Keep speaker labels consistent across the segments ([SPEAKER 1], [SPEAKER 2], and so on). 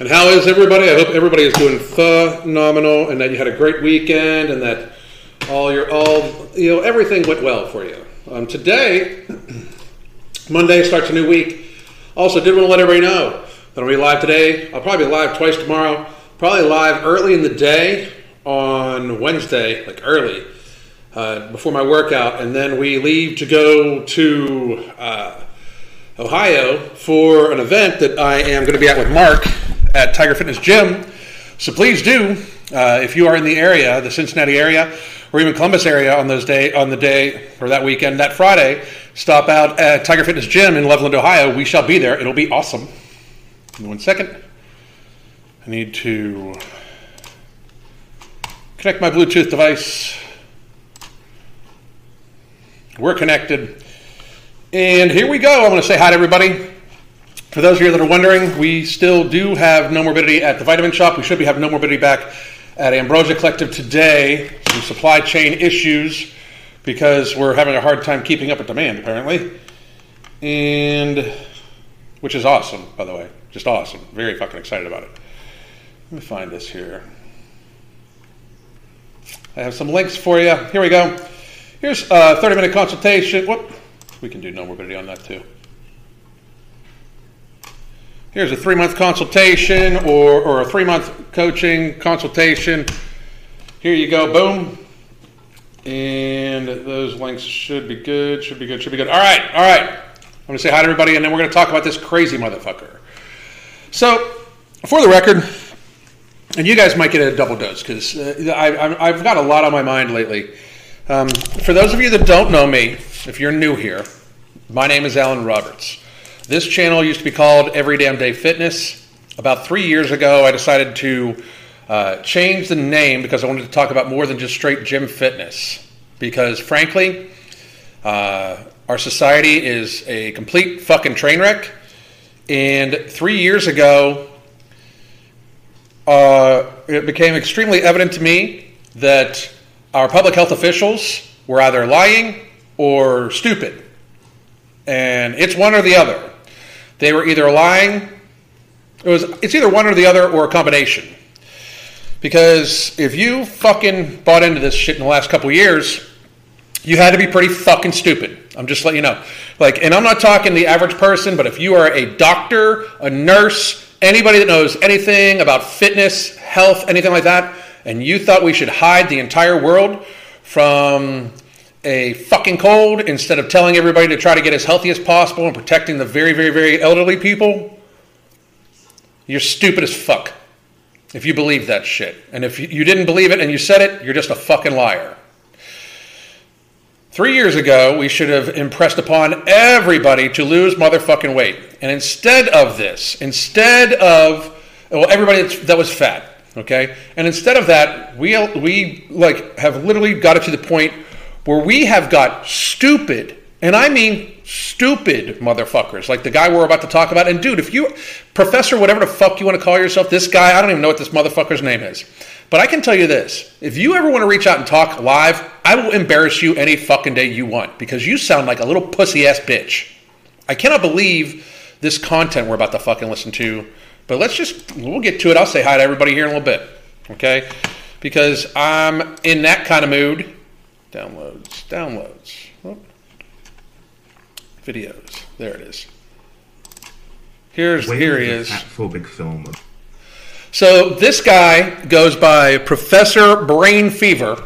[SPEAKER 1] And how is everybody? I hope everybody is doing phenomenal and that you had a great weekend and that all your all you know everything went well for you. Um, today, Monday starts a new week. Also, did want to let everybody know that I'll be live today. I'll probably be live twice tomorrow. Probably live early in the day on Wednesday, like early uh, before my workout, and then we leave to go to uh, Ohio for an event that I am going to be at with Mark at Tiger Fitness Gym. So please do, uh, if you are in the area, the Cincinnati area, or even Columbus area on those day on the day or that weekend, that Friday, stop out at Tiger Fitness Gym in Loveland, Ohio. We shall be there. It'll be awesome. One second. I need to connect my Bluetooth device. We're connected. And here we go. I want to say hi to everybody. For those of you that are wondering, we still do have Nomorbidity at the Vitamin Shoppe. We should be having Nomorbidity back at Ambrosia Collective today. Some supply chain issues because we're having a hard time keeping up with demand, apparently. And which is awesome, by the way. Just awesome. Very fucking excited about it. Let me find this here. I have some links for you. Here we go. Here's a 30 minute consultation. Whoop. We can do Nomorbidity on that too. Here's a three month consultation or, or a three month coaching consultation. Here you go, boom. And those links should be good, should be good, should be good. All right, all right. I'm to say hi to everybody and then we're to talk about this crazy motherfucker. So, for the record, and you guys might get a double dose because uh, I've got a lot on my mind lately. Um, for those of you that don't know me, if you're new here, my name is Alan Roberts. This channel used to be called Every Damn Day Fitness. About three years ago, I decided to uh, change the name because I wanted to talk about more than just straight gym fitness. Because frankly, uh, our society is a complete fucking train wreck. And three years ago, uh, it became extremely evident to me that our public health officials were either lying or stupid. And it's one or the other. They were either lying, it was it's either one or the other or a combination. Because if you fucking bought into this shit in the last couple years, you had to be pretty fucking stupid. I'm just letting you know. Like, and I'm not talking the average person, but if you are a doctor, a nurse, anybody that knows anything about fitness, health, anything like that, and you thought we should hide the entire world from a fucking cold instead of telling everybody to try to get as healthy as possible and protecting the very, very, very elderly people, you're stupid as fuck if you believe that shit. And if you didn't believe it and you said it, you're just a fucking liar. Three years ago, we should have impressed upon everybody to lose motherfucking weight. And instead of this, instead of, well, everybody that was fat, okay? And instead of that, we, we like have literally got it to the point where we have got stupid, and I mean stupid motherfuckers, like the guy we're about to talk about. And dude, if you, professor, whatever the fuck you want to call yourself, this guy, I don't even know what this motherfucker's name is. But I can tell you this if you ever want to reach out and talk live, I will embarrass you any fucking day you want because you sound like a little pussy ass bitch. I cannot believe this content we're about to fucking listen to. But let's just, we'll get to it. I'll say hi to everybody here in a little bit, okay? Because I'm in that kind of mood. Downloads, downloads. Oh. Videos. There it is. Here's, here he is.
[SPEAKER 2] Phobic film.
[SPEAKER 1] So this guy goes by Professor Brain Fever.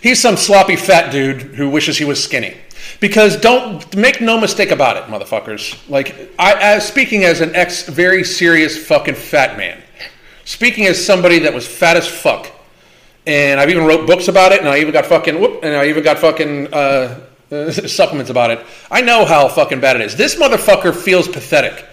[SPEAKER 1] He's some sloppy fat dude who wishes he was skinny. Because don't make no mistake about it, motherfuckers. Like I, as speaking as an ex, very serious fucking fat man, speaking as somebody that was fat as fuck, and I've even wrote books about it, and I even got fucking whoop, and I even got fucking uh, supplements about it. I know how fucking bad it is. This motherfucker feels pathetic.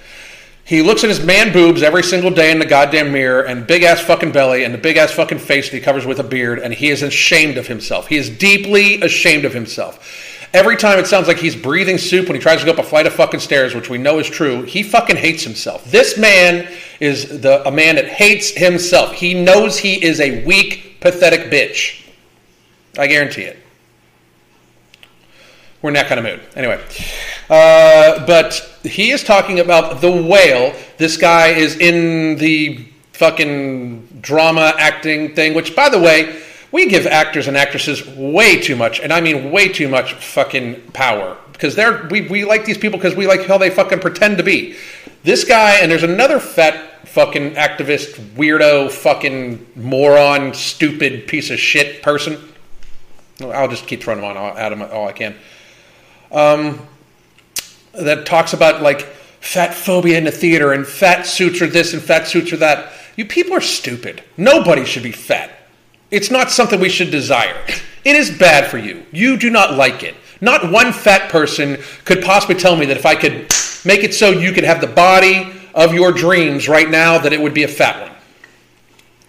[SPEAKER 1] He looks at his man boobs every single day in the goddamn mirror and big ass fucking belly and the big ass fucking face that he covers with a beard, and he is ashamed of himself. He is deeply ashamed of himself. Every time it sounds like he's breathing soup when he tries to go up a flight of fucking stairs, which we know is true, he fucking hates himself. This man is the, a man that hates himself. He knows he is a weak, pathetic bitch. I guarantee it. We're in that kind of mood. Anyway. Uh, but he is talking about the whale this guy is in the fucking drama acting thing, which, by the way, we give actors and actresses way too much, and I mean way too much fucking power because they're we, we like these people because we like how they fucking pretend to be. This guy and there's another fat fucking activist weirdo fucking moron stupid piece of shit person. I'll just keep throwing them on at him all I can. Um, that talks about like fat phobia in the theater and fat suits are this and fat suits are that. You people are stupid. Nobody should be fat. It's not something we should desire. It is bad for you. You do not like it. Not one fat person could possibly tell me that if I could make it so you could have the body of your dreams right now, that it would be a fat one.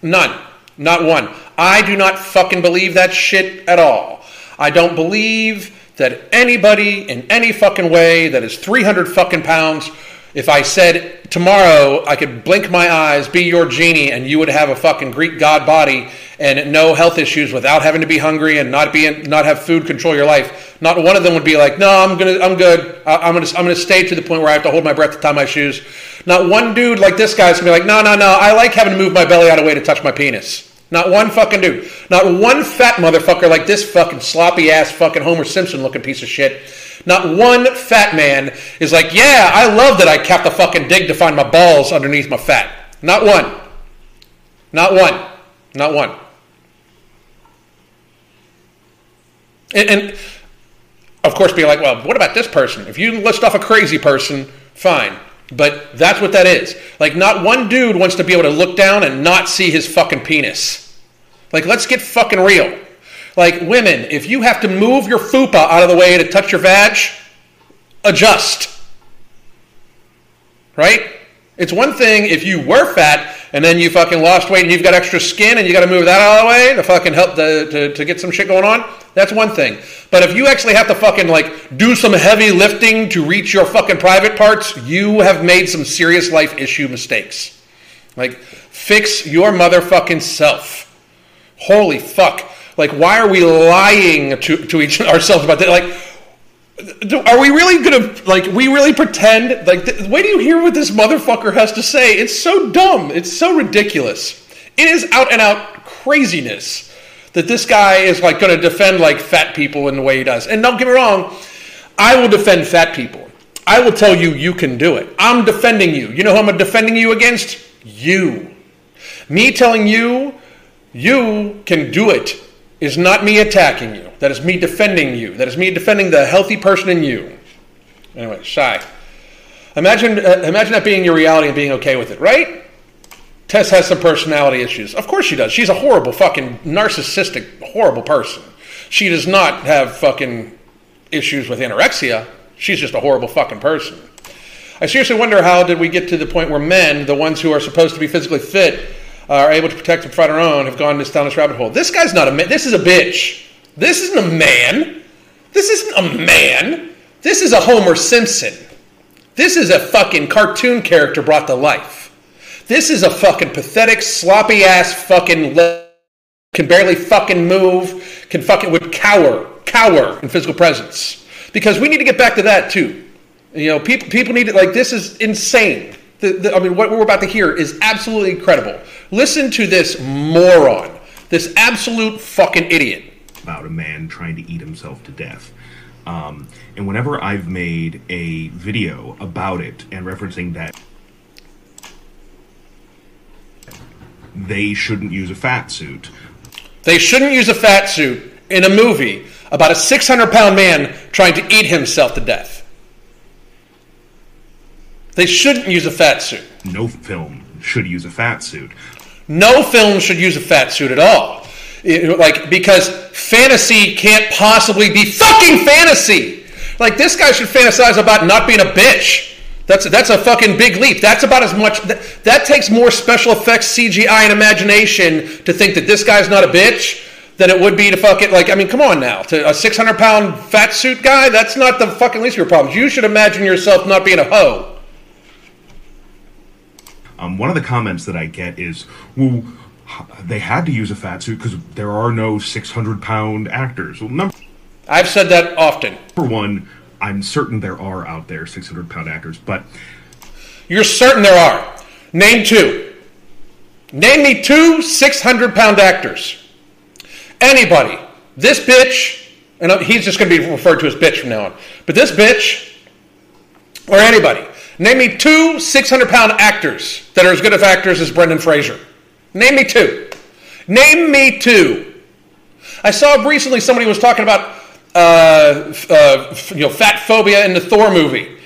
[SPEAKER 1] None. Not one. I do not fucking believe that shit at all. I don't believe that anybody in any fucking way that is 300 fucking pounds if I said tomorrow I could blink my eyes, be your genie, and you would have a fucking Greek god body and no health issues without having to be hungry and not be not have food control your life, not one of them would be like, no, I'm gonna, I'm good. I'm gonna, I'm gonna stay to the point where I have to hold my breath to tie my shoes. Not one dude like this guy's gonna be like, no, no, no, I like having to move my belly out of the way to touch my penis. Not one fucking dude. Not one fat motherfucker like this fucking sloppy ass fucking Homer Simpson looking piece of shit not one fat man is like, yeah, I love that I kept the fucking dig to find my balls underneath my fat. Not one. Not one. Not one. And, and of course, be like, well, what about this person? If you list off a crazy person, fine. But that's what that is. Like, not one dude wants to be able to look down and not see his fucking penis. Like, let's get fucking real. Like women, if you have to move your fupa out of the way to touch your vag, adjust. Right? It's one thing if you were fat and then you fucking lost weight and you've got extra skin and you got to move that out of the way to fucking help to, to, to get some shit going on. That's one thing. But if you actually have to fucking like do some heavy lifting to reach your fucking private parts, you have made some serious life issue mistakes. Like, fix your motherfucking self. Holy fuck. Like, why are we lying to, to each ourselves about that? Like, are we really gonna like? We really pretend like? Th- wait do you hear what this motherfucker has to say? It's so dumb. It's so ridiculous. It is out and out craziness that this guy is like to defend like fat people in the way he does. And don't get me wrong, I will defend fat people. I will tell you you can do it. I'm defending you. You know who I'm defending you against? You. Me telling you you can do it is not me attacking you. That is me defending you. That is me defending the healthy person in you. Anyway, shy. Imagine, uh, imagine that being your reality and being okay with it, right? Tess has some personality issues. Of course she does. She's a horrible, fucking narcissistic, horrible person. She does not have fucking issues with anorexia. She's just a horrible fucking person. I seriously wonder how did we get to the point where men, the ones who are supposed to be physically fit, Uh, are able to protect and fight our own have gone down this rabbit hole. This guy's not a man. This is a bitch. This isn't a man. This isn't a man. This is a Homer Simpson. This is a fucking cartoon character brought to life. This is a fucking pathetic, sloppy ass fucking le- can barely fucking move, can fucking would cower, cower in physical presence. Because we need to get back to that too. You know, people people need to like this is insane. The, the, I mean, what we're about to hear is absolutely incredible. Listen to this moron, this absolute fucking idiot.
[SPEAKER 2] About a man trying to eat himself to death. Um, and whenever I've made a video about it and referencing that they shouldn't use a fat suit.
[SPEAKER 1] They shouldn't use a fat suit in a movie about a 600 pound man trying to eat himself to death. They shouldn't use a fat suit.
[SPEAKER 2] No film should use a fat suit.
[SPEAKER 1] No film should use a fat suit at all. It, like because fantasy can't possibly be fucking fantasy. Like this guy should fantasize about not being a bitch. That's that's a fucking big leap. That's about as much. That, that takes more special effects, CGI, and imagination to think that this guy's not a bitch than it would be to fuck it. Like I mean, come on now, to a six hundred pound fat suit guy. That's not the fucking least of your problems. You should imagine yourself not being a hoe.
[SPEAKER 2] Um, one of the comments that I get is, well, they had to use a fat suit because there are no 600 pound actors. Well, number
[SPEAKER 1] I've said that often.
[SPEAKER 2] Number one, I'm certain there are out there 600 pound actors, but
[SPEAKER 1] You're certain there are. Name two. Name me two 600 pound actors. Anybody. This bitch, and he's just going to be referred to as bitch from now on, but this bitch, or anybody, name me two 600 pound actors that are as good of actors as Brendan Fraser. Name me two. Name me two. I saw recently somebody was talking about uh, uh, you know fat phobia in the Thor movie.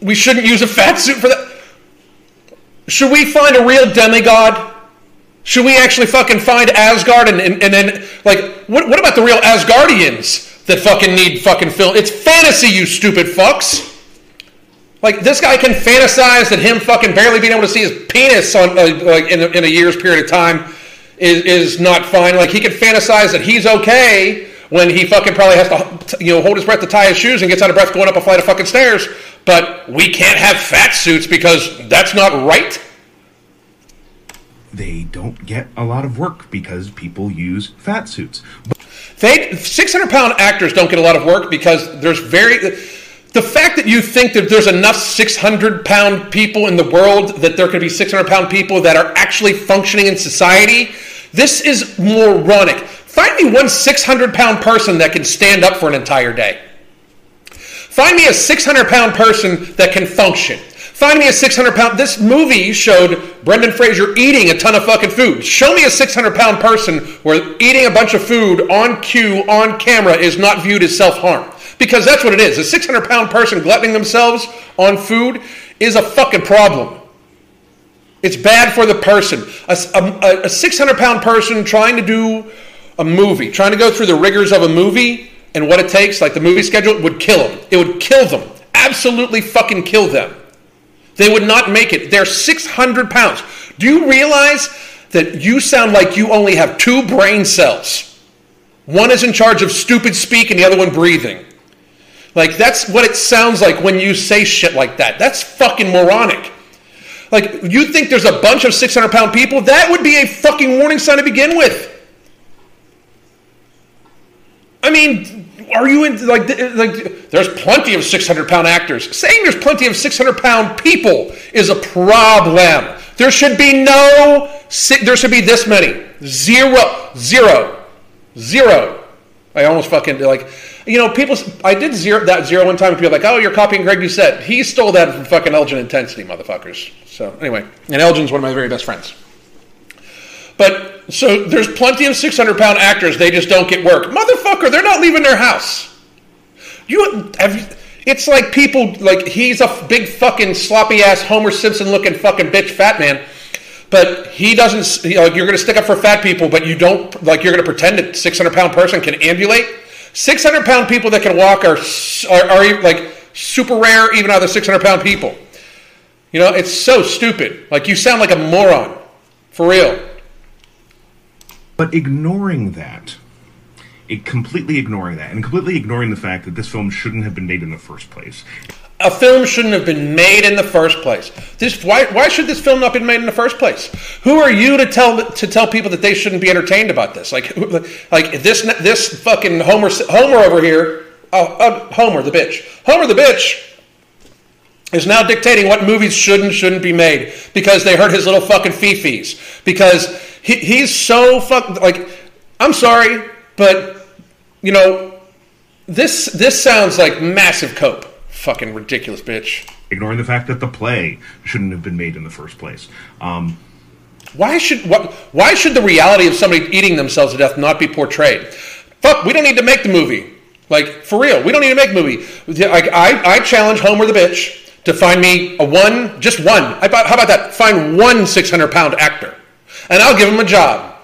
[SPEAKER 1] We shouldn't use a fat suit for that. Should we find a real demigod? Should we actually fucking find Asgard and, and, and then like what, what about the real Asgardians that fucking need fucking film? It's fantasy, you stupid fucks. Like this guy can fantasize that him fucking barely being able to see his penis on uh, like in a, in a year's period of time is, is not fine. Like he can fantasize that he's okay when he fucking probably has to you know hold his breath to tie his shoes and gets out of breath going up a flight of fucking stairs. But we can't have fat suits because that's not right.
[SPEAKER 2] They don't get a lot of work because people use fat suits.
[SPEAKER 1] But- they 600 pound actors don't get a lot of work because there's very the fact that you think that there's enough 600 pound people in the world that there could be 600 pound people that are actually functioning in society, this is moronic. Find me one 600 pound person that can stand up for an entire day. Find me a 600 pound person that can function. Find me a 600 pound. This movie showed Brendan Fraser eating a ton of fucking food. Show me a 600 pound person where eating a bunch of food on cue, on camera, is not viewed as self harm. Because that's what it is. A 600 pound person gluttoning themselves on food is a fucking problem. It's bad for the person. A, a, a 600 pound person trying to do a movie, trying to go through the rigors of a movie and what it takes, like the movie schedule, would kill them. It would kill them. Absolutely fucking kill them. They would not make it. They're 600 pounds. Do you realize that you sound like you only have two brain cells? One is in charge of stupid speak and the other one breathing. Like, that's what it sounds like when you say shit like that. That's fucking moronic. Like, you think there's a bunch of 600 pound people? That would be a fucking warning sign to begin with. I mean, are you in, like, like, there's plenty of 600 pound actors. Saying there's plenty of 600 pound people is a problem. There should be no, there should be this many. Zero, zero, zero. I almost fucking, like, you know, people. I did zero that zero one time, and people like, "Oh, you're copying Greg you said He stole that from fucking Elgin Intensity, motherfuckers. So anyway, and Elgin's one of my very best friends. But so there's plenty of 600 pound actors. They just don't get work, motherfucker. They're not leaving their house. You have. It's like people like he's a big fucking sloppy ass Homer Simpson looking fucking bitch fat man but he doesn't you know, you're going to stick up for fat people but you don't like you're going to pretend that 600 pound person can ambulate 600 pound people that can walk are, are, are like super rare, even out of the 600 pound people. You know, it's so stupid. Like, you sound like a moron. For real.
[SPEAKER 2] But ignoring that, it completely ignoring that, and completely ignoring the fact that this film shouldn't have been made in the first place
[SPEAKER 1] a film shouldn't have been made in the first place. This why why should this film not been made in the first place? Who are you to tell to tell people that they shouldn't be entertained about this? Like like this this fucking Homer Homer over here, oh, oh, Homer the bitch, Homer the bitch is now dictating what movies should and shouldn't be made because they heard his little fucking fifis because he, he's so fuck like I'm sorry, but you know this this sounds like massive cope fucking ridiculous bitch.
[SPEAKER 2] Ignoring the fact that the play shouldn't have been made in the first place. Um,
[SPEAKER 1] why should what, why should the reality of somebody eating themselves to death not be portrayed? Fuck, we don't need to make the movie. Like for real, we don't need to make a movie. Like I, I challenge Homer the bitch to find me a one, just one. how about that? Find one 600 pound actor, and I'll give him a job.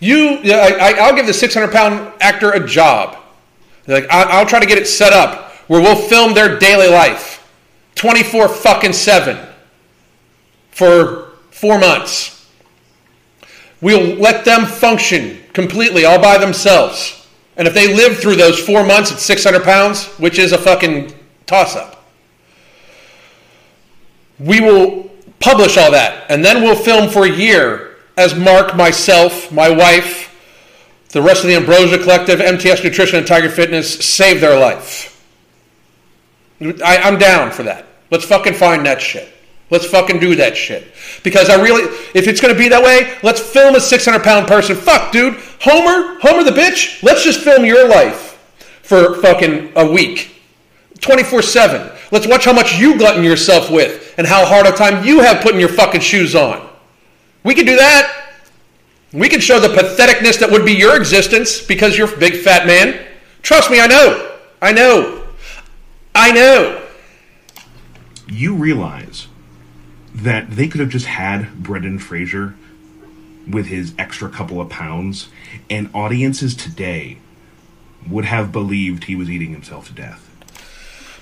[SPEAKER 1] You, I, I'll give the 600 pound actor a job. Like I'll try to get it set up where we'll film their daily life 24 fucking 7 for four months. We'll let them function completely all by themselves. And if they live through those four months at 600 pounds, which is a fucking toss up, we will publish all that. And then we'll film for a year as Mark, myself, my wife, the rest of the Ambrosia Collective, MTS Nutrition, and Tiger Fitness save their life. I, I'm down for that. Let's fucking find that shit. Let's fucking do that shit. Because I really, if it's gonna be that way, let's film a 600 pound person. Fuck, dude. Homer, Homer the bitch, let's just film your life for fucking a week. 24 7. Let's watch how much you glutton yourself with and how hard a time you have putting your fucking shoes on. We could do that. We could show the patheticness that would be your existence because you're a big fat man. Trust me, I know. I know. I know.
[SPEAKER 2] You realize that they could have just had Brendan Fraser with his extra couple of pounds, and audiences today would have believed he was eating himself to death.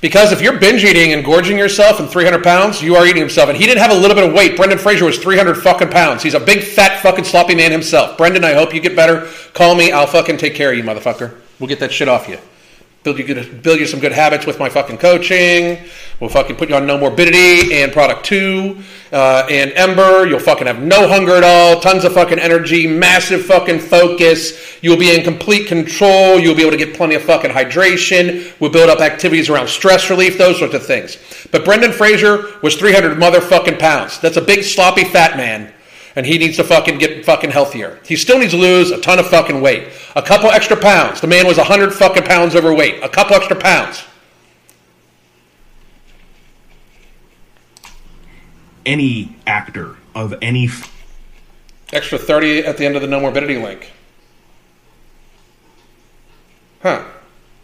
[SPEAKER 1] Because if you're binge eating and gorging yourself and 300 pounds, you are eating himself. And he didn't have a little bit of weight. Brendan Fraser was 300 fucking pounds. He's a big, fat, fucking sloppy man himself. Brendan, I hope you get better. Call me. I'll fucking take care of you, motherfucker. We'll get that shit off you build you good, build you some good habits with my fucking coaching. We'll fucking put you on Nomorbidity and product two uh, and Ember. You'll fucking have no hunger at all, tons of fucking energy, massive fucking focus. You'll be in complete control. You'll be able to get plenty of fucking hydration. We'll build up activities around stress relief, those sorts of things. But Brendan Fraser was 300 motherfucking pounds. That's a big sloppy fat man and he needs to fucking get fucking healthier. He still needs to lose a ton of fucking weight. A couple extra pounds. The man was 100 fucking pounds overweight. A couple extra pounds.
[SPEAKER 2] Any actor of any. F-
[SPEAKER 1] extra 30 at the end of the Nomorbidity link. Huh.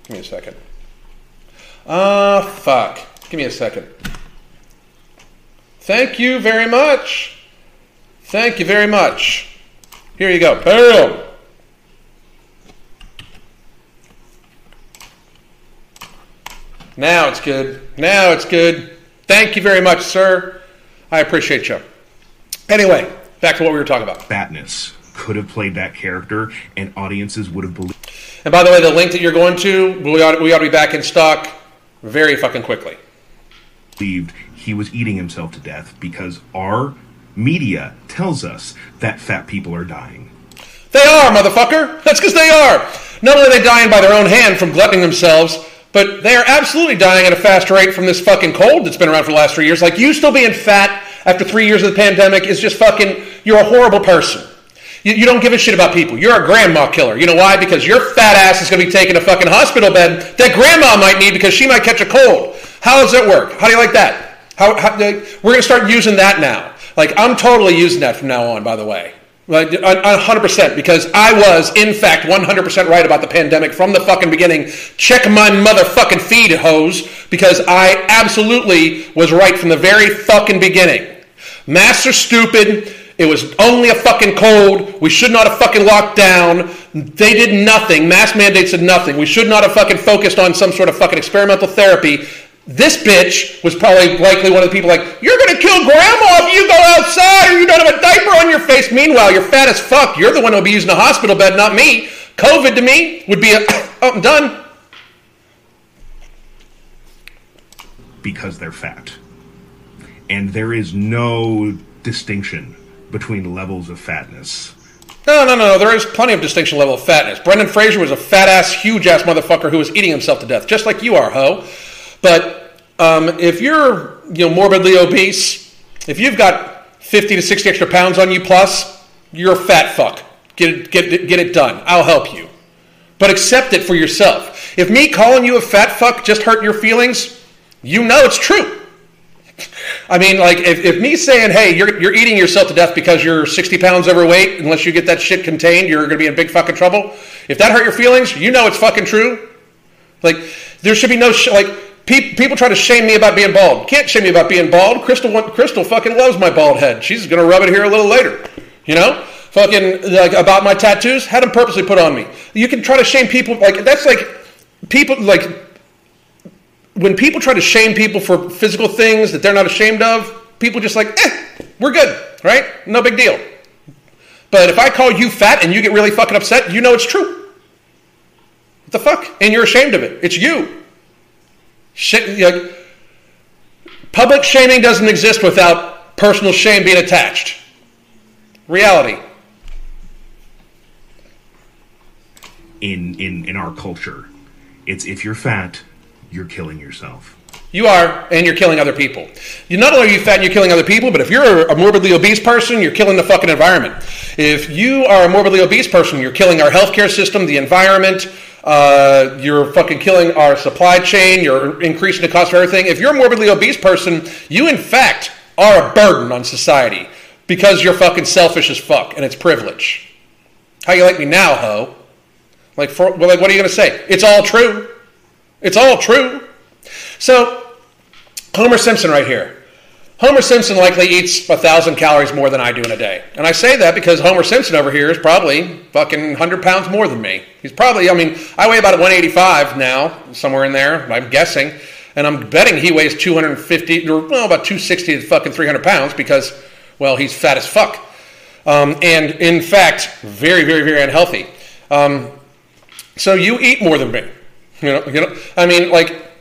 [SPEAKER 1] Give me a second. Ah, uh, fuck. Give me a second. Thank you very much. Thank you very much. Here you go. Boom. Now it's good. Now it's good. Thank you very much, sir. I appreciate you. Anyway, back to what we were talking about.
[SPEAKER 2] Fatness could have played that character, and audiences would have believed.
[SPEAKER 1] And by the way, the link that you're going to, we ought, we ought to be back in stock very fucking quickly.
[SPEAKER 2] Believed he was eating himself to death because our media tells us that fat people are dying.
[SPEAKER 1] They are, motherfucker! That's because they are! Not only are they dying by their own hand from gluttoning themselves, but they are absolutely dying at a fast rate from this fucking cold that's been around for the last three years. Like, you still being fat after three years of the pandemic is just fucking, you're a horrible person. You, you, don't give a shit about people. You're a grandma killer. You know why? Because your fat ass is going to be taking a fucking hospital bed that grandma might need because she might catch a cold. How does that work? How do you like that? How, how we're going to start using that now. Like, I'm totally using that from now on, by the way. Like, 100%, because I was, in fact, 100% right about the pandemic from the fucking beginning. Check my motherfucking feed, hose, because I absolutely was right from the very fucking beginning. Masks are stupid. It was only a fucking cold. We should not have fucking locked down. They did nothing. Mask mandates did nothing. We should not have fucking focused on some sort of fucking experimental therapy. This bitch was probably likely one of the people like, you're going to kill grandma if you go outside or you don't have a diaper on your face. Meanwhile, you're fat as fuck. You're the one who'll be using a hospital bed, not me. COVID to me would be a, oh, I'm done.
[SPEAKER 2] Because they're fat. And there is no distinction between levels of fatness.
[SPEAKER 1] No, no, no, no. There is plenty of distinction level of fatness. Brendan Fraser was a fat ass, huge ass motherfucker who was eating himself to death, just like you are, ho. But um, if you're you know morbidly obese, if you've got 50 to 60 extra pounds on you plus, you're a fat fuck. Get it, get it, get it done. I'll help you. But accept it for yourself. If me calling you a fat fuck just hurt your feelings, you know it's true. I mean, like, if, if me saying, hey, you're, you're eating yourself to death because you're 60 pounds overweight, unless you get that shit contained, you're going to be in big fucking trouble. If that hurt your feelings, you know it's fucking true. Like, there should be no, sh- like, People try to shame me about being bald. Can't shame me about being bald. Crystal, Crystal fucking loves my bald head. She's gonna rub it here a little later. You know, fucking like about my tattoos. Had them purposely put on me. You can try to shame people like that's like people like when people try to shame people for physical things that they're not ashamed of. People just like, eh, we're good, right? No big deal. But if I call you fat and you get really fucking upset, you know it's true. What the fuck? And you're ashamed of it. It's you. Sh- like, public shaming doesn't exist without personal shame being attached. Reality.
[SPEAKER 2] In, in, in our culture, it's if you're fat, you're killing yourself.
[SPEAKER 1] You are, and you're killing other people. You not only are you fat and you're killing other people, but if you're a morbidly obese person, you're killing the fucking environment. If you are a morbidly obese person, you're killing our healthcare system, the environment. Uh, you're fucking killing our supply chain. You're increasing the cost of everything. If you're a morbidly obese person, you in fact are a burden on society because you're fucking selfish as fuck and it's privilege. How you like me now, ho? Like, for, well, like, what are you gonna say? It's all true. It's all true. So Homer Simpson right here. Homer Simpson likely eats a thousand calories more than I do in a day. And I say that because Homer Simpson over here is probably fucking 100 pounds more than me. He's probably, I mean, I weigh about 185 now, somewhere in there, I'm guessing. And I'm betting he weighs 250, or well, about 260 to fucking 300 pounds because, well, he's fat as fuck. Um, and in fact, very, very, very unhealthy. Um, so you eat more than me. You know, you know, I mean, like,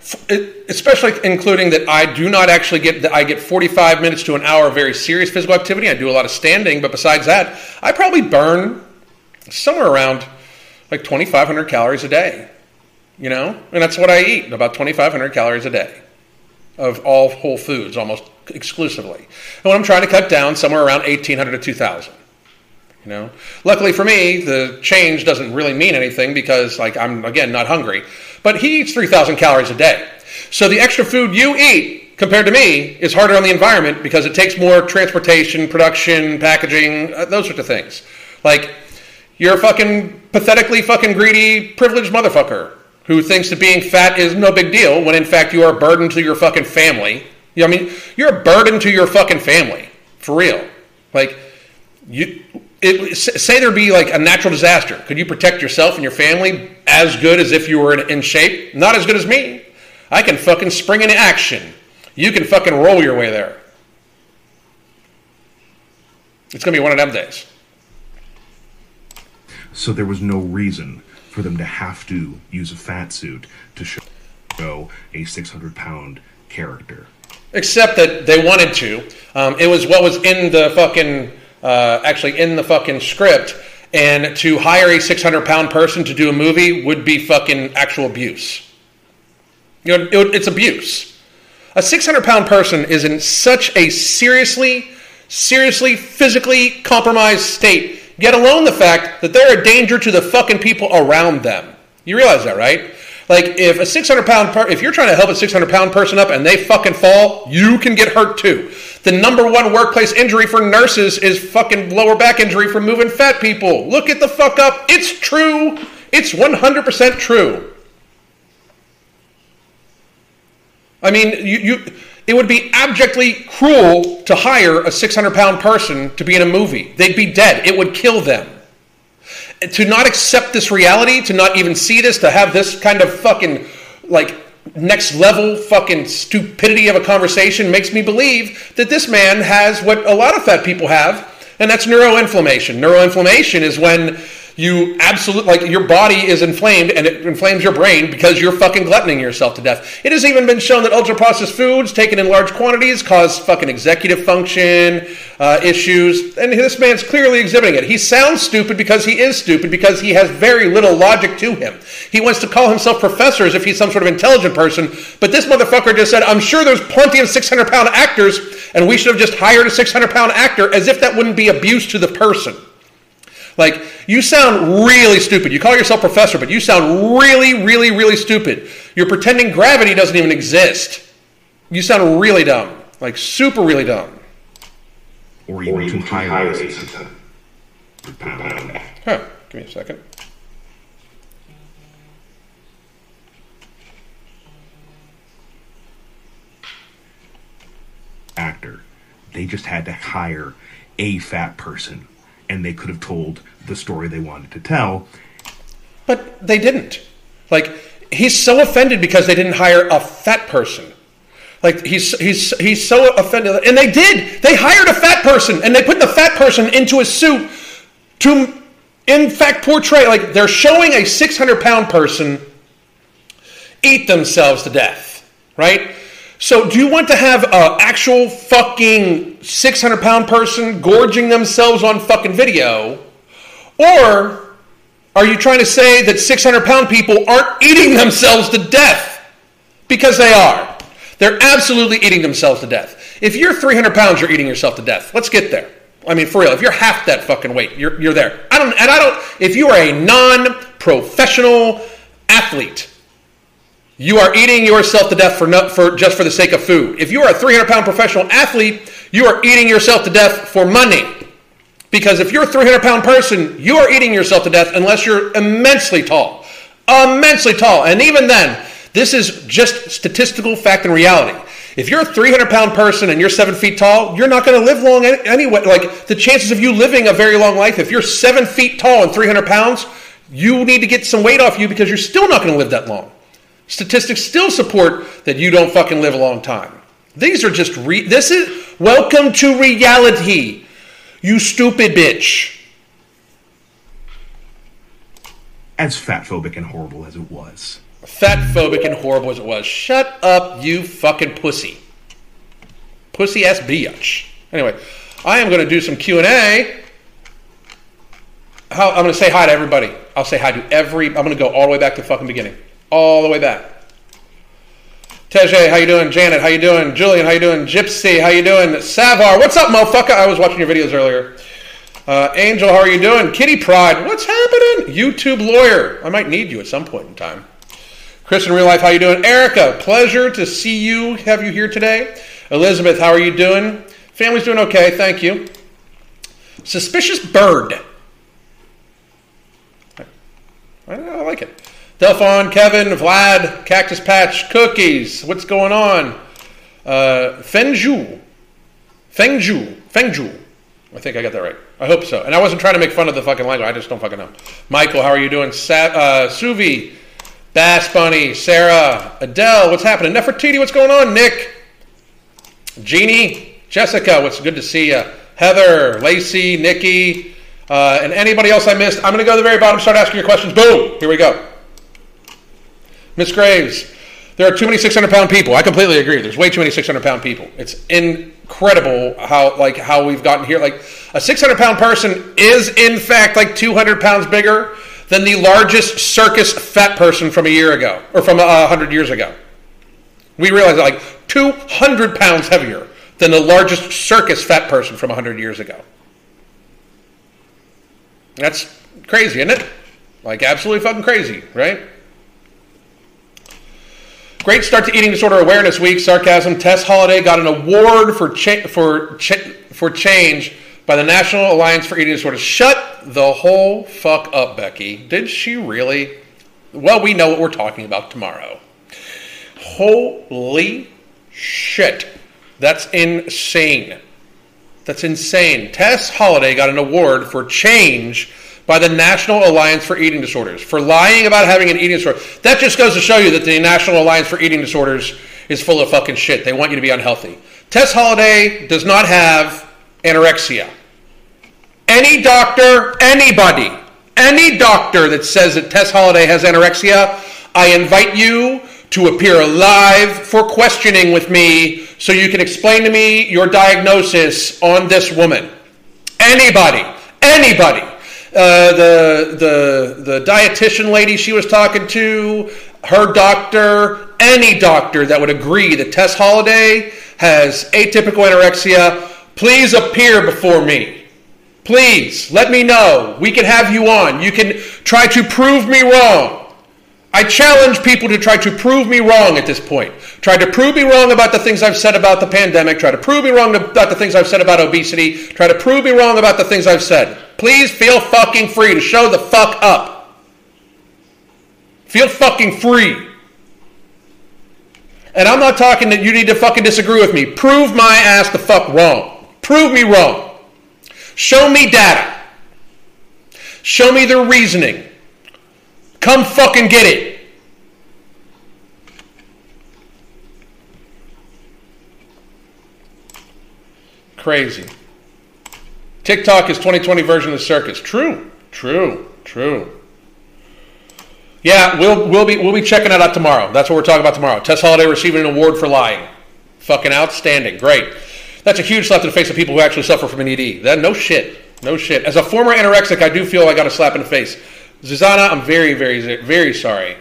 [SPEAKER 1] especially including that I do not actually get I get 45 minutes to an hour of very serious physical activity. I do a lot of standing, but besides that, I probably burn somewhere around like 2,500 calories a day. You know, and that's what I eat about 2,500 calories a day of all whole foods, almost exclusively. And when I'm trying to cut down, somewhere around 1,800 to 2,000. You know, luckily for me, the change doesn't really mean anything because, like, I'm again not hungry. But he eats 3,000 calories a day. So the extra food you eat compared to me is harder on the environment because it takes more transportation, production, packaging, uh, those sorts of things. Like, you're a fucking pathetically fucking greedy, privileged motherfucker who thinks that being fat is no big deal when in fact you are a burden to your fucking family. You know, I mean, you're a burden to your fucking family. For real. Like, you it, say there be like a natural disaster. Could you protect yourself and your family as good as if you were in, in shape? Not as good as me. I can fucking spring into action. You can fucking roll your way there. It's going to be one of them days.
[SPEAKER 2] So there was no reason for them to have to use a fat suit to show a 600 pound character.
[SPEAKER 1] Except that they wanted to. Um, it was what was in the fucking uh, actually in the fucking script. And to hire a 600 pound person to do a movie would be fucking actual abuse. You know, it, it's abuse. A 600 pound person is in such a seriously, seriously physically compromised state, Get alone the fact that they're a danger to the fucking people around them. You realize that, right? Like, if a 600 pound, per- if you're trying to help a 600 pound person up and they fucking fall, you can get hurt too. The number one workplace injury for nurses is fucking lower back injury from moving fat people. Look at the fuck up. It's true. It's 100% true. I mean, you, you, it would be abjectly cruel to hire a 600 pound person to be in a movie. They'd be dead. It would kill them to not accept this reality, to not even see this, to have this kind of fucking like next level fucking stupidity of a conversation makes me believe that this man has what a lot of fat people have, and that's neuroinflammation. Neuroinflammation is when you absolutely like your body is inflamed and it inflames your brain because you're fucking gluttoning yourself to death. It has even been shown that ultra processed foods taken in large quantities cause fucking executive function uh, issues, and this man's clearly exhibiting it. He sounds stupid because he is stupid because he has very little logic to him. He wants to call himself professor as if he's some sort of intelligent person, but this motherfucker just said, "I'm sure there's plenty of 600 pound actors, and we should have just hired a 600 pound actor," as if that wouldn't be abuse to the person. Like, you sound really stupid. You call yourself professor, but you sound really, really, really stupid. You're pretending gravity doesn't even exist. You sound really dumb. Like, super really dumb.
[SPEAKER 2] Or even, or even too high a
[SPEAKER 1] pound. Huh. Give me a second.
[SPEAKER 2] Actor. They just had to hire a fat person and they could have told the story they wanted to tell.
[SPEAKER 1] But they didn't. Like, he's so offended because they didn't hire a fat person. Like he's he's he's so offended, and they did. They hired a fat person, and they put the fat person into a suit to, in fact, portray like they're showing a six hundred pound person eat themselves to death, right? So, do you want to have an actual fucking 600 pound person gorging themselves on fucking video? Or are you trying to say that 600 pound people aren't eating themselves to death? Because they are. They're absolutely eating themselves to death. If you're 300 pounds, you're eating yourself to death. Let's get there. I mean, for real, if you're half that fucking weight, you're, you're there. I don't, and I don't, if you are a non professional athlete, you are eating yourself to death for, no, for just for the sake of food. If you are a 300 pound professional athlete, you are eating yourself to death for money. Because if you're a 300 pound person, you are eating yourself to death unless you're immensely tall. Immensely tall. And even then, this is just statistical fact and reality. If you're a 300 pound person and you're seven feet tall, you're not going to live long anyway. Like the chances of you living a very long life, if you're seven feet tall and 300 pounds, you need to get some weight off you because you're still not going to live that long. Statistics still support that you don't fucking live a long time. These are just re- this is welcome to reality. You stupid bitch.
[SPEAKER 2] As fat phobic and horrible as it was.
[SPEAKER 1] Fat phobic and horrible as it was. Shut up, you fucking pussy. Pussy ass bitch. Anyway, I am going to do some Q and A. I'm going to say hi to everybody. I'll say hi to every. I'm going to go all the way back to the fucking beginning, all the way back. Teje, how you doing? Janet, how you doing? Julian, how you doing? Gypsy, how you doing? Savar, what's up, motherfucker? I was watching your videos earlier. Uh, Angel, how are you doing? Kitty Pride, what's happening? YouTube lawyer, I might need you at some point in time. Chris in real life, how you doing? Erica, pleasure to see you, have you here today. Elizabeth, how are you doing? Family's doing okay, thank you. Suspicious bird. I, I like it. Delphon, Kevin, Vlad, Cactus Patch, Cookies. What's going on? Uh, Fengju. Fengju. Fengju. I think I got that right. I hope so. And I wasn't trying to make fun of the fucking language. I just don't fucking know. Michael, how are you doing? Sa- uh, Suvi, Bass Bunny, Sarah, Adele, what's happening? Nefertiti, what's going on? Nick, Jeannie, Jessica, what's good to see you? Heather, Lacey, Nikki, uh, and anybody else I missed. I'm going to go to the very bottom, start asking your questions. Boom! Here we go. Miss Graves, there are too many 600 pound people. I completely agree. There's way too many 600 pound people. It's incredible how like how we've gotten here. Like a 600 pound person is in fact like 200 pounds bigger than the largest circus fat person from a year ago or from a hundred years ago. We realize that like 200 pounds heavier than the largest circus fat person from 100 years ago. That's crazy, isn't it? Like absolutely fucking crazy, right? Great start to Eating Disorder Awareness Week. Sarcasm. Tess Holliday got an award for cha- for cha- for change by the National Alliance for Eating Disorders. Shut the whole fuck up, Becky. Did she really? Well, we know what we're talking about tomorrow. Holy shit. That's insane. That's insane. Tess Holliday got an award for change by the National Alliance for Eating Disorders for lying about having an eating disorder. That just goes to show you that the National Alliance for Eating Disorders is full of fucking shit. They want you to be unhealthy. Tess Holliday does not have anorexia. Any doctor, anybody, any doctor that says that Tess Holliday has anorexia, I invite you to appear live for questioning with me so you can explain to me your diagnosis on this woman. Anybody, anybody. Uh, the the the dietitian lady she was talking to, her doctor, any doctor that would agree that Tess Holliday has atypical anorexia, please appear before me. Please let me know. We can have you on. You can try to prove me wrong. I challenge people to try to prove me wrong at this point. Try to prove me wrong about the things I've said about the pandemic. Try to prove me wrong about the things I've said about obesity. Try to prove me wrong about the things I've said. Please feel fucking free to show the fuck up. Feel fucking free. And I'm not talking that you need to fucking disagree with me. Prove my ass the fuck wrong. Prove me wrong. Show me data. Show me the reasoning. Come fucking get it. Crazy. TikTok is 2020 version of the circus. True, true, true. Yeah, we'll we'll be we'll be checking that out tomorrow. That's what we're talking about tomorrow. Tess Holliday receiving an award for lying. Fucking outstanding. Great. That's a huge slap in the face of people who actually suffer from an ED. That no shit. No shit. As a former anorexic, I do feel I got a slap in the face. Zuzana, I'm very, very, very sorry.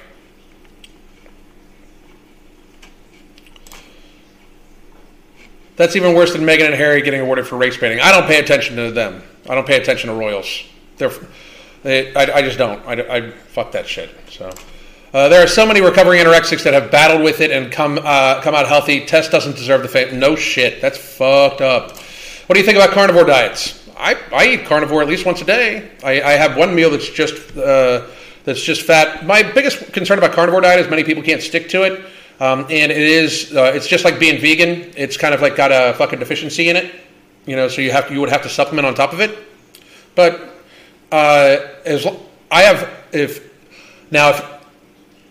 [SPEAKER 1] That's even worse than Meghan and Harry getting awarded for race baiting. I don't pay attention to them. I don't pay attention to royals. They're, they, I, I just don't. I, I fuck that shit. So. Uh, there are so many recovering anorexics that have battled with it and come uh, come out healthy. Tess doesn't deserve the fame. No shit. That's fucked up. What do you think about carnivore diets? I, I eat carnivore at least once a day. I, I have one meal that's just uh, that's just fat. My biggest concern about carnivore diet is many people can't stick to it, um, and it is uh, it's just like being vegan. It's kind of like got a fucking deficiency in it, you know. So you have you would have to supplement on top of it. But uh, as I have if now if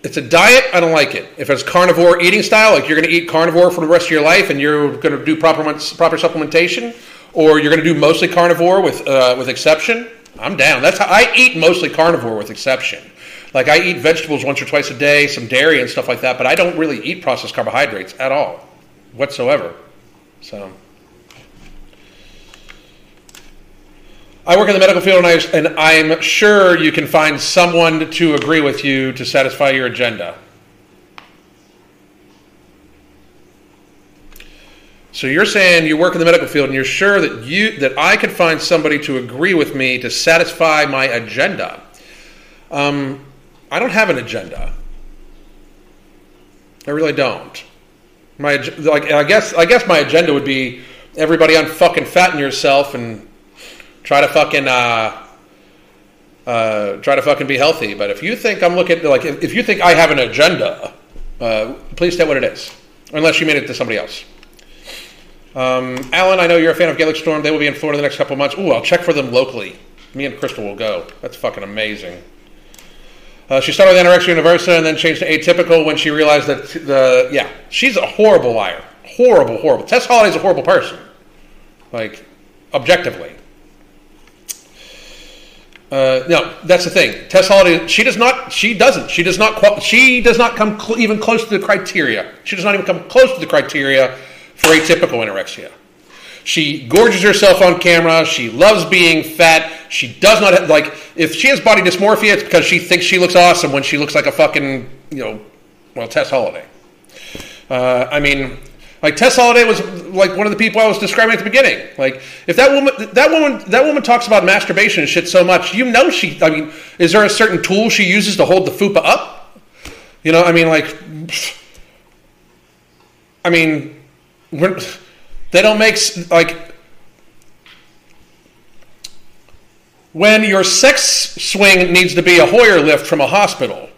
[SPEAKER 1] it's a diet, I don't like it. If it's carnivore eating style, like you're going to eat carnivore for the rest of your life and you're going to do proper proper supplementation, or you're going to do mostly carnivore with uh, with exception, I'm down. That's how I eat mostly carnivore with exception. Like I eat vegetables once or twice a day, some dairy and stuff like that, but I don't really eat processed carbohydrates at all, whatsoever. So. I work in the medical field, and, I, and I'm sure you can find someone to agree with you to satisfy your agenda. So you're saying you work in the medical field, and you're sure that you that I could find somebody to agree with me to satisfy my agenda. Um, I don't have an agenda. I really don't. My like I guess I guess my agenda would be everybody unfucking fatten yourself and try to fucking uh, uh, try to fucking be healthy. But if you think I'm looking like if, if you think I have an agenda, uh, please state what it is, unless you made it to somebody else. Um, Alan, I know you're a fan of Gaelic Storm. They will be in Florida the next couple months. Ooh, I'll check for them locally. Me and Crystal will go. That's fucking amazing. Uh, she started with anorexia nervosa and then changed to atypical when she realized that the yeah she's a horrible liar, horrible, horrible. Tess Holliday's a horrible person, like objectively. Uh, no, that's the thing. Tess Holliday, she does not. She doesn't. She does not. She does not come cl- even close to the criteria. She does not even come close to the criteria for atypical anorexia. She gorges herself on camera. She loves being fat. She does not have, like if she has body dysmorphia, it's because she thinks she looks awesome when she looks like a fucking you know, well, Tess Holliday. Uh, I mean, like Tess Holliday was like one of the people I was describing at the beginning. Like if that woman, that woman, that woman talks about masturbation and shit so much, you know she. I mean, is there a certain tool she uses to hold the fupa up? You know, I mean, like, I mean, they don't make like when your sex swing needs to be a Hoyer lift from a hospital.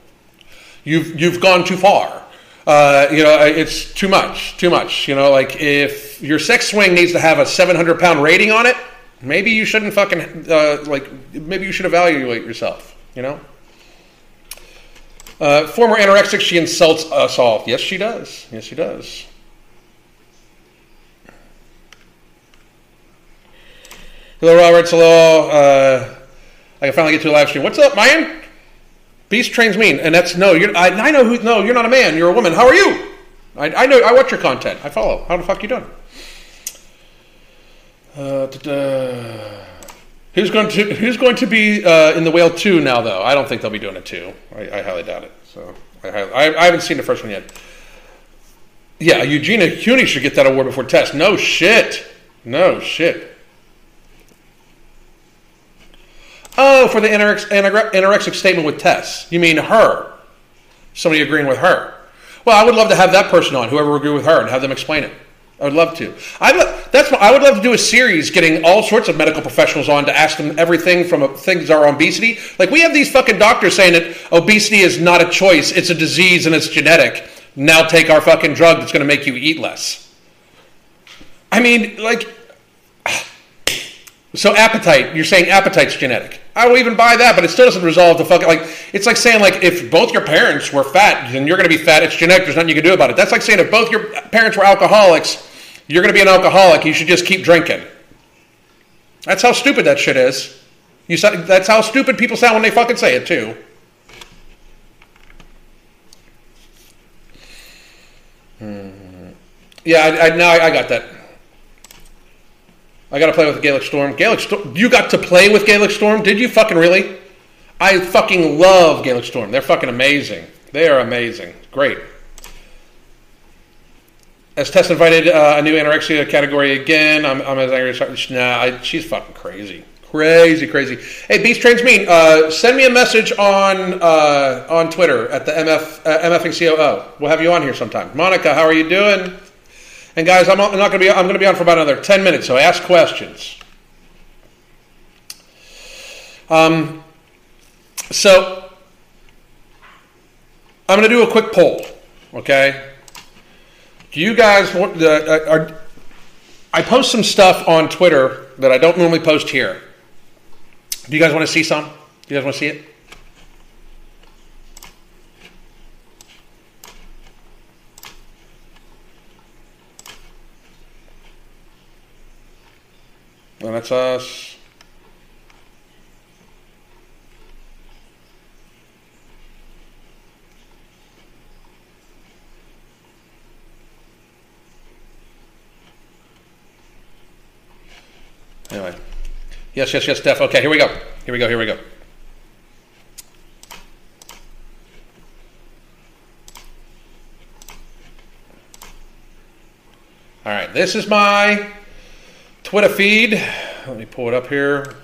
[SPEAKER 1] You've you've gone too far uh, you know, it's too much, too much. You know, like if your sex swing needs to have a 700 pound rating on it, maybe you shouldn't fucking, uh, like, maybe you should evaluate yourself, you know? Uh, former anorexic, she insults us all. Yes, she does. Yes, she does. Hello, Robert. Hello. Uh, I can finally get to a live stream. What's up, man? Beast trains mean, and that's no. You're, I, I know who. No, you're not a man. You're a woman. How are you? I, I know. I watch your content. I follow. How the fuck you doing? Uh, who's going to Who's going to be uh, in the whale two now? Though I don't think they'll be doing it two. I, I highly doubt it. So I, I, I haven't seen the first one yet. Yeah, Eugenia Cooney should get that award before Tess. No shit. No shit. Oh, for the anorex- anorexic statement with Tess. You mean her? Somebody agreeing with her. Well, I would love to have that person on, whoever agree with her, and have them explain it. I would love to. I that's what, I would love to do a series, getting all sorts of medical professionals on to ask them everything from uh, things are obesity. Like we have these fucking doctors saying that obesity is not a choice; it's a disease and it's genetic. Now take our fucking drug that's going to make you eat less. I mean, like, so appetite. You're saying appetite's genetic. I will even buy that, but it still doesn't resolve the fucking like. It's like saying like if both your parents were fat, then you're going to be fat. It's genetic. There's nothing you can do about it. That's like saying if both your parents were alcoholics, you're going to be an alcoholic. You should just keep drinking. That's how stupid that shit is. You said that's how stupid people sound when they fucking say it too. Hmm. Yeah, I, I now I got that. I got to play with Gaelic Storm. Gaelic Storm. You got to play with Gaelic Storm? Did you fucking really? I fucking love Gaelic Storm. They're fucking amazing. They are amazing. Great. As Tess invited uh, a new anorexia category again, I'm, I'm as angry as nah. I, she's fucking crazy, crazy, crazy. Hey, Beast Trains Mean, uh, send me a message on uh, on Twitter at the MF uh, COO. We'll have you on here sometime. Monica, how are you doing? And guys, I'm, not going to be I'm going to be on for about another ten minutes, so ask questions. Um, so I'm going to do a quick poll, okay? Do you guys want the? Uh, are, I post some stuff on Twitter that I don't normally post here. Do you guys want to see some? Do you guys want to see it? Us. Anyway. Yes, yes, yes, Steph. Okay, here we go. Here we go, here we go. All right, this is my Twitter feed. Let me pull it up here.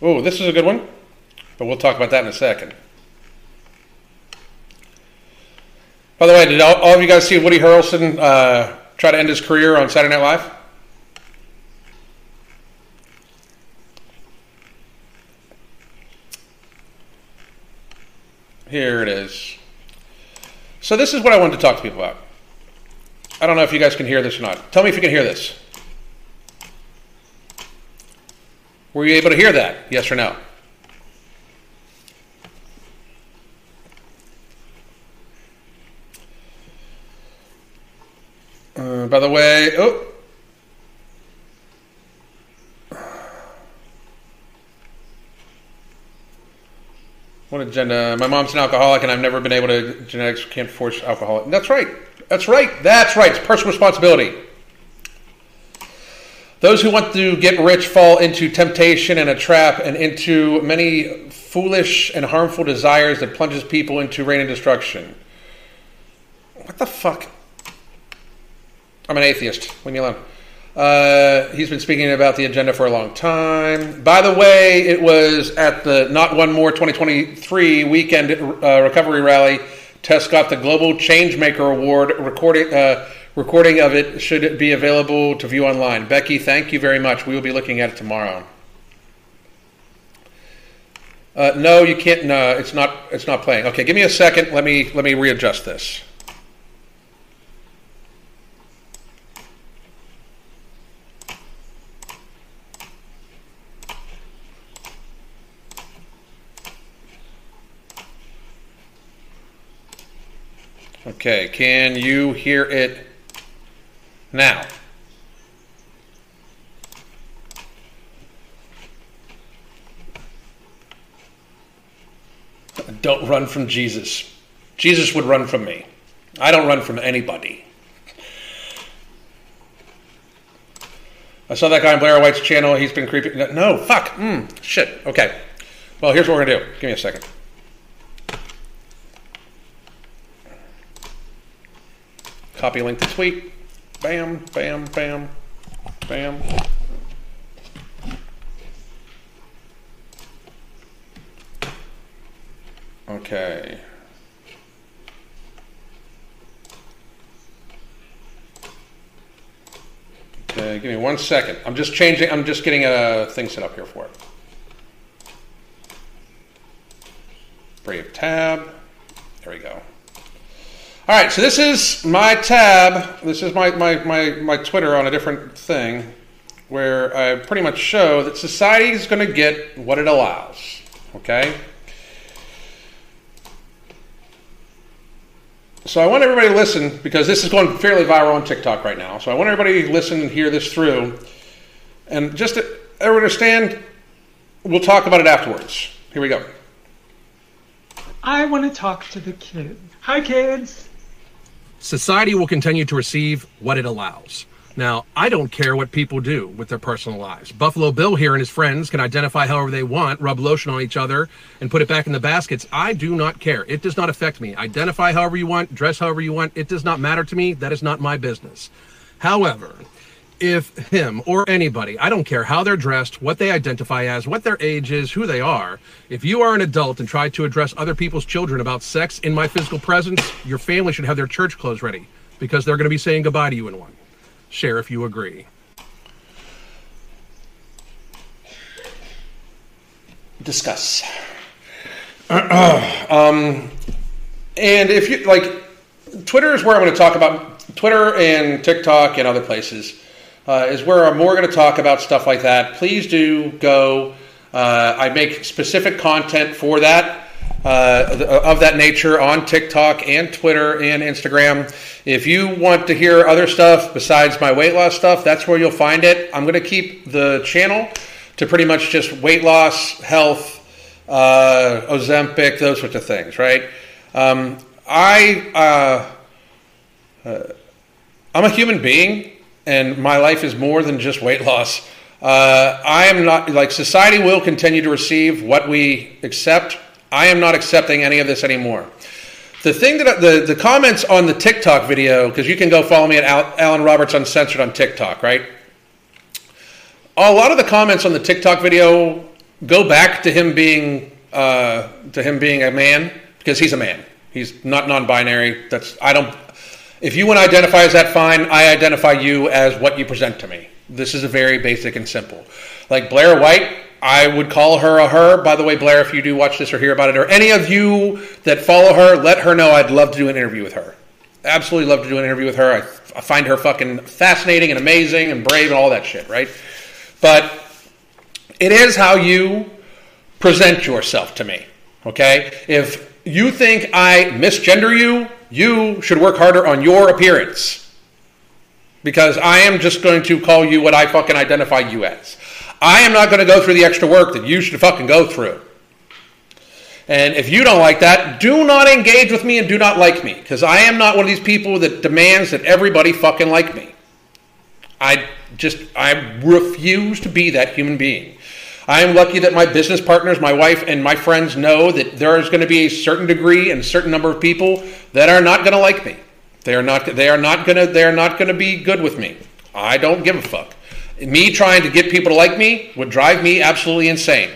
[SPEAKER 1] Oh, this is a good one, but we'll talk about that in a second. By the way, did all, all of you guys see Woody Harrelson uh, try to end his career on Saturday Night Live? Here it is. So this is what I wanted to talk to people about. I don't know if you guys can hear this or not. Tell me if you can hear this. Were you able to hear that? Yes or no? Uh, by the way, oh. What agenda? Uh, my mom's an alcoholic, and I've never been able to. Genetics can't force alcohol. That's right. That's right. That's right. It's personal responsibility. Those who want to get rich fall into temptation and a trap and into many foolish and harmful desires that plunges people into rain and destruction. What the fuck? I'm an atheist. Leave me alone. Uh, he's been speaking about the agenda for a long time. By the way, it was at the Not One More 2023 weekend uh, recovery rally. Tess got the Global Changemaker Award recording. Uh, recording of it should be available to view online. Becky, thank you very much. We will be looking at it tomorrow. Uh, no, you can't. No, it's not. It's not playing. Okay, give me a second. Let me let me readjust this. Okay, can you hear it now? Don't run from Jesus. Jesus would run from me. I don't run from anybody. I saw that guy on Blair White's channel. He's been creeping. No, fuck. Mm, shit. Okay. Well, here's what we're going to do. Give me a second. Copy link to tweet. Bam, bam, bam, bam. Okay. Okay, give me one second. I'm just changing, I'm just getting a thing set up here for it. Brave tab. There we go. All right, so this is my tab. This is my, my, my, my Twitter on a different thing where I pretty much show that society is going to get what it allows. Okay? So I want everybody to listen because this is going fairly viral on TikTok right now. So I want everybody to listen and hear this through. And just to understand, we'll talk about it afterwards. Here we go.
[SPEAKER 3] I want to talk to the kids. Hi, kids.
[SPEAKER 4] Society will continue to receive what it allows. Now, I don't care what people do with their personal lives. Buffalo Bill here and his friends can identify however they want, rub lotion on each other, and put it back in the baskets. I do not care. It does not affect me. Identify however you want, dress however you want. It does not matter to me. That is not my business. However, if him or anybody, I don't care how they're dressed, what they identify as, what their age is, who they are, if you are an adult and try to address other people's children about sex in my physical presence, your family should have their church clothes ready because they're going to be saying goodbye to you in one. Share if you agree.
[SPEAKER 1] Discuss. um, and if you like, Twitter is where I'm going to talk about Twitter and TikTok and other places. Uh, is where I'm more going to talk about stuff like that. Please do go. Uh, I make specific content for that uh, of that nature on TikTok and Twitter and Instagram. If you want to hear other stuff besides my weight loss stuff, that's where you'll find it. I'm going to keep the channel to pretty much just weight loss, health, uh, Ozempic, those sorts of things, right? Um, I uh, uh, I'm a human being, and my life is more than just weight loss. Uh, I am not like society will continue to receive what we accept I am not accepting any of this anymore. The thing that the, the comments on the TikTok video, because you can go follow me at Alan Roberts Uncensored on TikTok, right? A lot of the comments on the TikTok video go back to him being uh, to him being a man because he's a man. He's not non-binary. That's I don't. If you want to identify as that, fine. I identify you as what you present to me. This is a very basic and simple. Like Blair White, I would call her a her. By the way, Blair, if you do watch this or hear about it, or any of you that follow her, let her know I'd love to do an interview with her. Absolutely love to do an interview with her. I, I find her fucking fascinating and amazing and brave and all that shit, right? But it is how you present yourself to me, okay? If you think I misgender you, you should work harder on your appearance. Because I am just going to call you what I fucking identify you as. I am not going to go through the extra work that you should fucking go through. And if you don't like that, do not engage with me and do not like me because I am not one of these people that demands that everybody fucking like me. I just, I refuse to be that human being. I am lucky that my business partners, my wife, and my friends know that there is going to be a certain degree and a certain number of people that are not going to like me. They are not. They are not going to. They are not going to be good with me. I don't give a fuck. Me trying to get people to like me would drive me absolutely insane.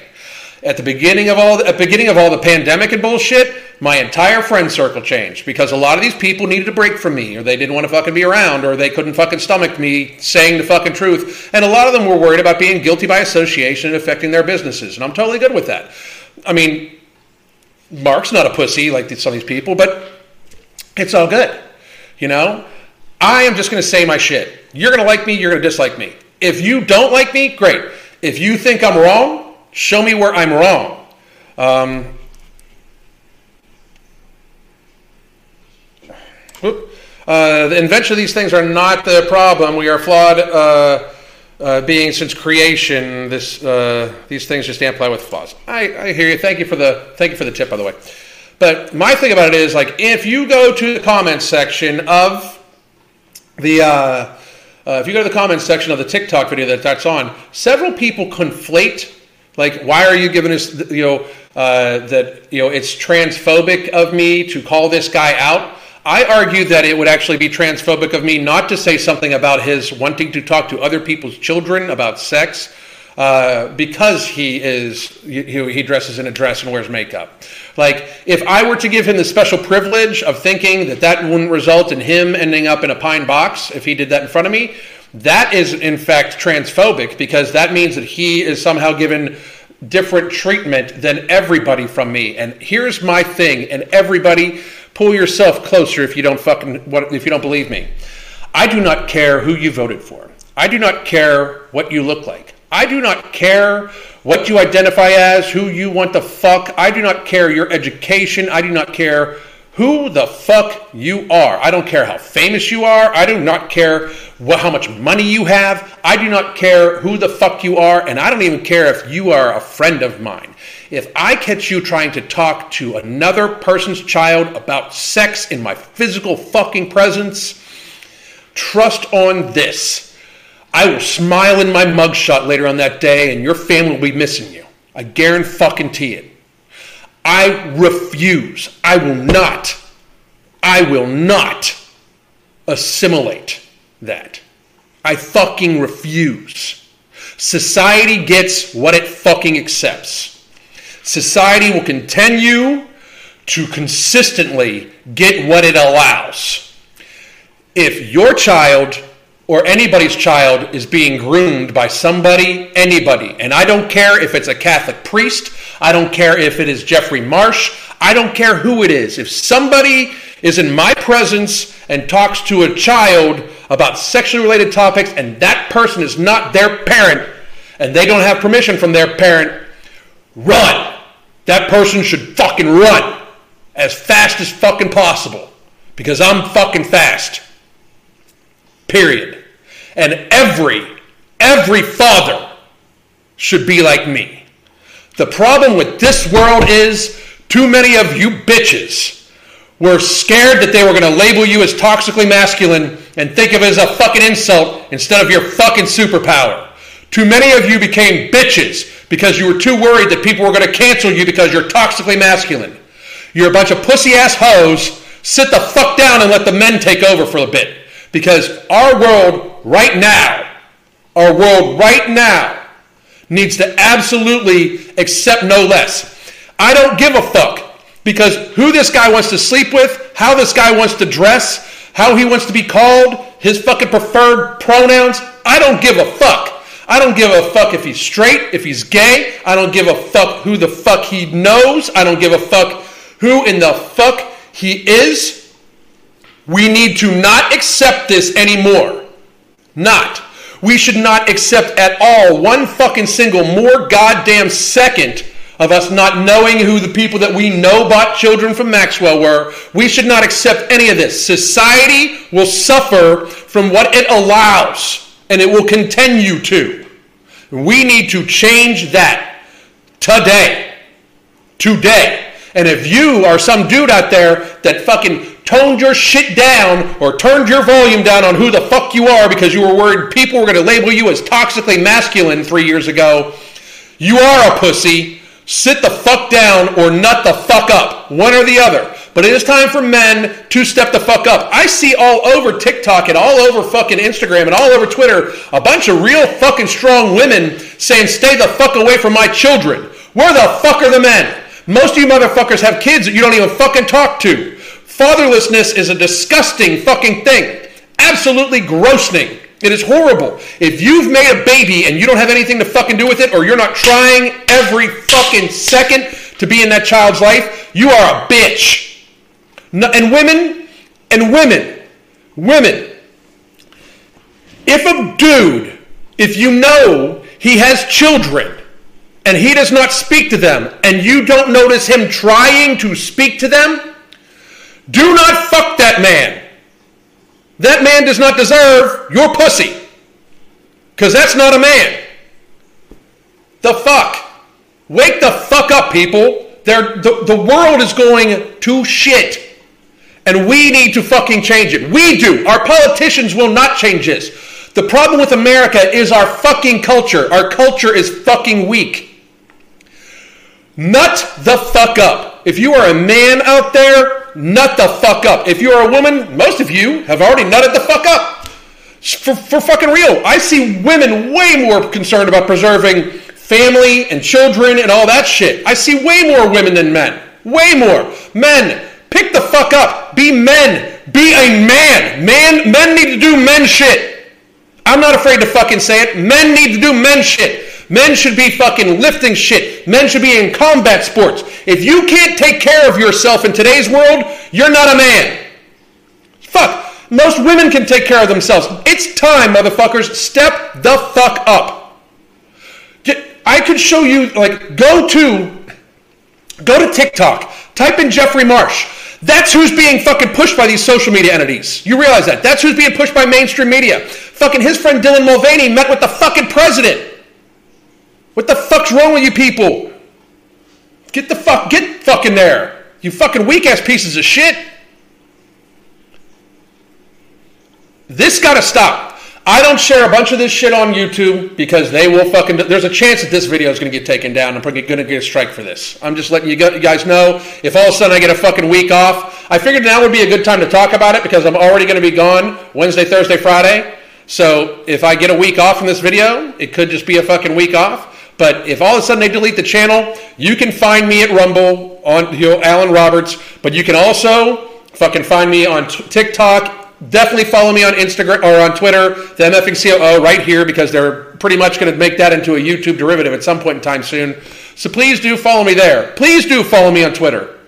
[SPEAKER 1] At the beginning of all the, beginning of all the pandemic and bullshit, my entire friend circle changed because a lot of these people needed a break from me, or they didn't want to fucking be around, or they couldn't fucking stomach me saying the fucking truth. And a lot of them were worried about being guilty by association and affecting their businesses, and I'm totally good with that. I mean, Mark's not a pussy like some of these people, but it's all good. You know, I am just going to say my shit. You're going to like me. You're going to dislike me. If you don't like me, great. If you think I'm wrong, show me where I'm wrong. Um, uh, the invention of these things are not the problem. We are flawed uh, uh, beings since creation. This, uh, these things just amplify with flaws. I, I hear you. Thank you for the thank you for the tip, by the way. But my thing about it is like if you go to the comments section of the uh, uh, if you go to the comments section of the TikTok video that that's on, several people conflate like why are you giving us you know uh, that you know it's transphobic of me to call this guy out. I argue that it would actually be transphobic of me not to say something about his wanting to talk to other people's children about sex uh, because he is he, he dresses in a dress and wears makeup. Like if I were to give him the special privilege of thinking that that wouldn't result in him ending up in a pine box if he did that in front of me, that is in fact transphobic because that means that he is somehow given different treatment than everybody from me. And here's my thing, and everybody pull yourself closer if you don't fucking if you don't believe me. I do not care who you voted for. I do not care what you look like. I do not care what you identify as, who you want to fuck. I do not care your education. I do not care who the fuck you are. I don't care how famous you are. I do not care what, how much money you have. I do not care who the fuck you are. And I don't even care if you are a friend of mine. If I catch you trying to talk to another person's child about sex in my physical fucking presence, trust on this I will smile in my mugshot later on that day, and your family will be missing you. I guarantee it. I refuse. I will not. I will not assimilate that. I fucking refuse. Society gets what it fucking accepts. Society will continue to consistently get what it allows. If your child or anybody's child is being groomed by somebody, anybody, and I don't care if it's a Catholic priest, I don't care if it is Jeffrey Marsh, I don't care who it is. If somebody is in my presence and talks to a child about sexually related topics and that person is not their parent and they don't have permission from their parent, run. That person should fucking run as fast as fucking possible because I'm fucking fast. Period. And every, every father should be like me. The problem with this world is too many of you bitches were scared that they were going to label you as toxically masculine and think of it as a fucking insult instead of your fucking superpower. Too many of you became bitches because you were too worried that people were going to cancel you because you're toxically masculine. You're a bunch of pussy ass hoes. Sit the fuck down and let the men take over for a bit. Because our world right now, our world right now, needs to absolutely accept no less. I don't give a fuck because who this guy wants to sleep with, how this guy wants to dress, how he wants to be called, his fucking preferred pronouns, I don't give a fuck. I don't give a fuck if he's straight, if he's gay. I don't give a fuck who the fuck he knows. I don't give a fuck who in the fuck he is. We need to not accept this anymore. Not. We should not accept at all one fucking single more goddamn second of us not knowing who the people that we know bought children from Maxwell were. We should not accept any of this. Society will suffer from what it allows, and it will continue to. We need to change that today. Today. And if you are some dude out there that fucking toned your shit down or turned your volume down on who the fuck you are because you were worried people were going to label you as toxically masculine three years ago, you are a pussy. Sit the fuck down or nut the fuck up. One or the other. But it is time for men to step the fuck up. I see all over TikTok and all over fucking Instagram and all over Twitter a bunch of real fucking strong women saying, stay the fuck away from my children. Where the fuck are the men? Most of you motherfuckers have kids that you don't even fucking talk to. Fatherlessness is a disgusting fucking thing. Absolutely grossing. It is horrible. If you've made a baby and you don't have anything to fucking do with it, or you're not trying every fucking second to be in that child's life, you are a bitch. No, and women, and women, women, if a dude, if you know he has children and he does not speak to them, and you don't notice him trying to speak to them, do not fuck that man. That man does not deserve your pussy. Because that's not a man. The fuck? Wake the fuck up, people. the, the world is going to shit. And we need to fucking change it. We do. Our politicians will not change this. The problem with America is our fucking culture. Our culture is fucking weak. Nut the fuck up. If you are a man out there, nut the fuck up. If you're a woman, most of you have already nutted the fuck up. For, for fucking real. I see women way more concerned about preserving family and children and all that shit. I see way more women than men. Way more. Men, pick the fuck up. Be men. Be a man. Man, men need to do men shit. I'm not afraid to fucking say it. Men need to do men shit. Men should be fucking lifting shit. Men should be in combat sports. If you can't take care of yourself in today's world, you're not a man. Fuck. Most women can take care of themselves. It's time, motherfuckers. Step the fuck up. I could show you, like, go to, go to TikTok. Type in Jeffrey Marsh. That's who's being fucking pushed by these social media entities. You realize that? That's who's being pushed by mainstream media. Fucking his friend Dylan Mulvaney met with the fucking president. What the fuck's wrong with you people? Get the fuck, get fucking there. You fucking weak ass pieces of shit. This gotta stop. I don't share a bunch of this shit on YouTube because they will fucking. There's a chance that this video is going to get taken down. I'm probably going to get a strike for this. I'm just letting you, guys know. If all of a sudden I get a fucking week off, I figured now would be a good time to talk about it because I'm already going to be gone Wednesday, Thursday, Friday. So if I get a week off from this video, it could just be a fucking week off. But if all of a sudden they delete the channel, you can find me at Rumble on you know, Alan Roberts. But you can also fucking find me on t- TikTok. Definitely follow me on Instagram or on Twitter, the MFing COO, right here because they're pretty much going to make that into a YouTube derivative at some point in time soon. So please do follow me there. Please do follow me on Twitter.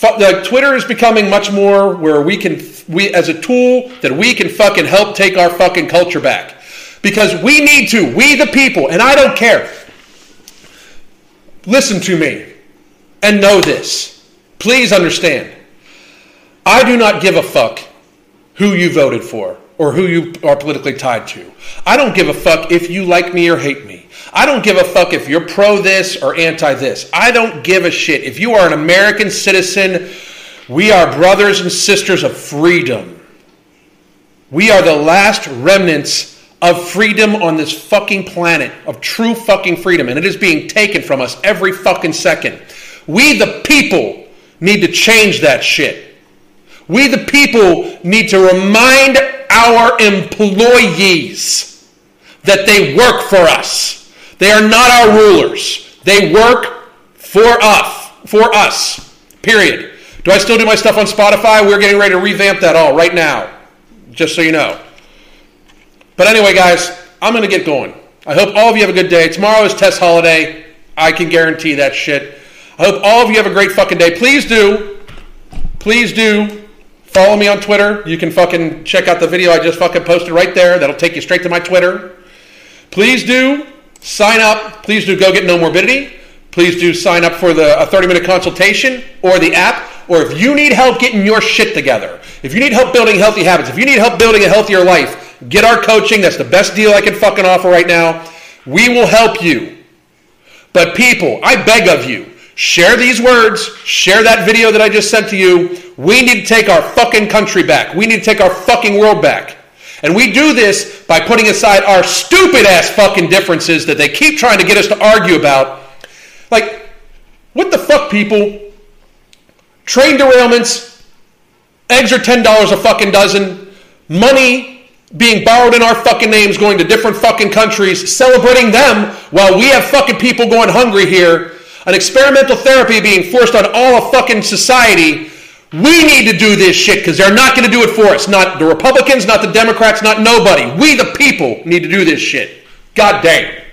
[SPEAKER 1] The Twitter is becoming much more where we can we as a tool that we can fucking help take our fucking culture back because we need to. We the people, and I don't care. Listen to me and know this. Please understand. I do not give a fuck who you voted for or who you are politically tied to. I don't give a fuck if you like me or hate me. I don't give a fuck if you're pro this or anti this. I don't give a shit. If you are an American citizen, we are brothers and sisters of freedom. We are the last remnants of freedom on this fucking planet, of true fucking freedom, and it is being taken from us every fucking second. We, the people, need to change that shit. We, the people, need to remind our employees that they work for us. They are not our rulers. They work for us. For us. Period. Do I still do my stuff on Spotify? We're getting ready to revamp that all right now. Just so you know. But anyway, guys, I'm going to get going. I hope all of you have a good day. Tomorrow is test holiday. I can guarantee that shit. I hope all of you have a great fucking day. Please do, please do follow me on Twitter. You can fucking check out the video I just fucking posted right there. That'll take you straight to my Twitter. Please do sign up. Please do go get Nomorbidity. Please do sign up for the a 30 minute consultation or the app. Or if you need help getting your shit together, if you need help building healthy habits, if you need help building a healthier life, get our coaching. That's the best deal I can fucking offer right now. We will help you. But people, I beg of you, share these words, share that video that I just sent to you. We need to take our fucking country back. We need to take our fucking world back. And we do this by putting aside our stupid ass fucking differences that they keep trying to get us to argue about. Like, what the fuck, people? Train derailments, eggs are $10 a fucking dozen, money being borrowed in our fucking names going to different fucking countries, celebrating them while we have fucking people going hungry here, an experimental therapy being forced on all of fucking society. We need to do this shit because they're not going to do it for us. Not the Republicans, not the Democrats, not nobody. We, the people, need to do this shit. God dang.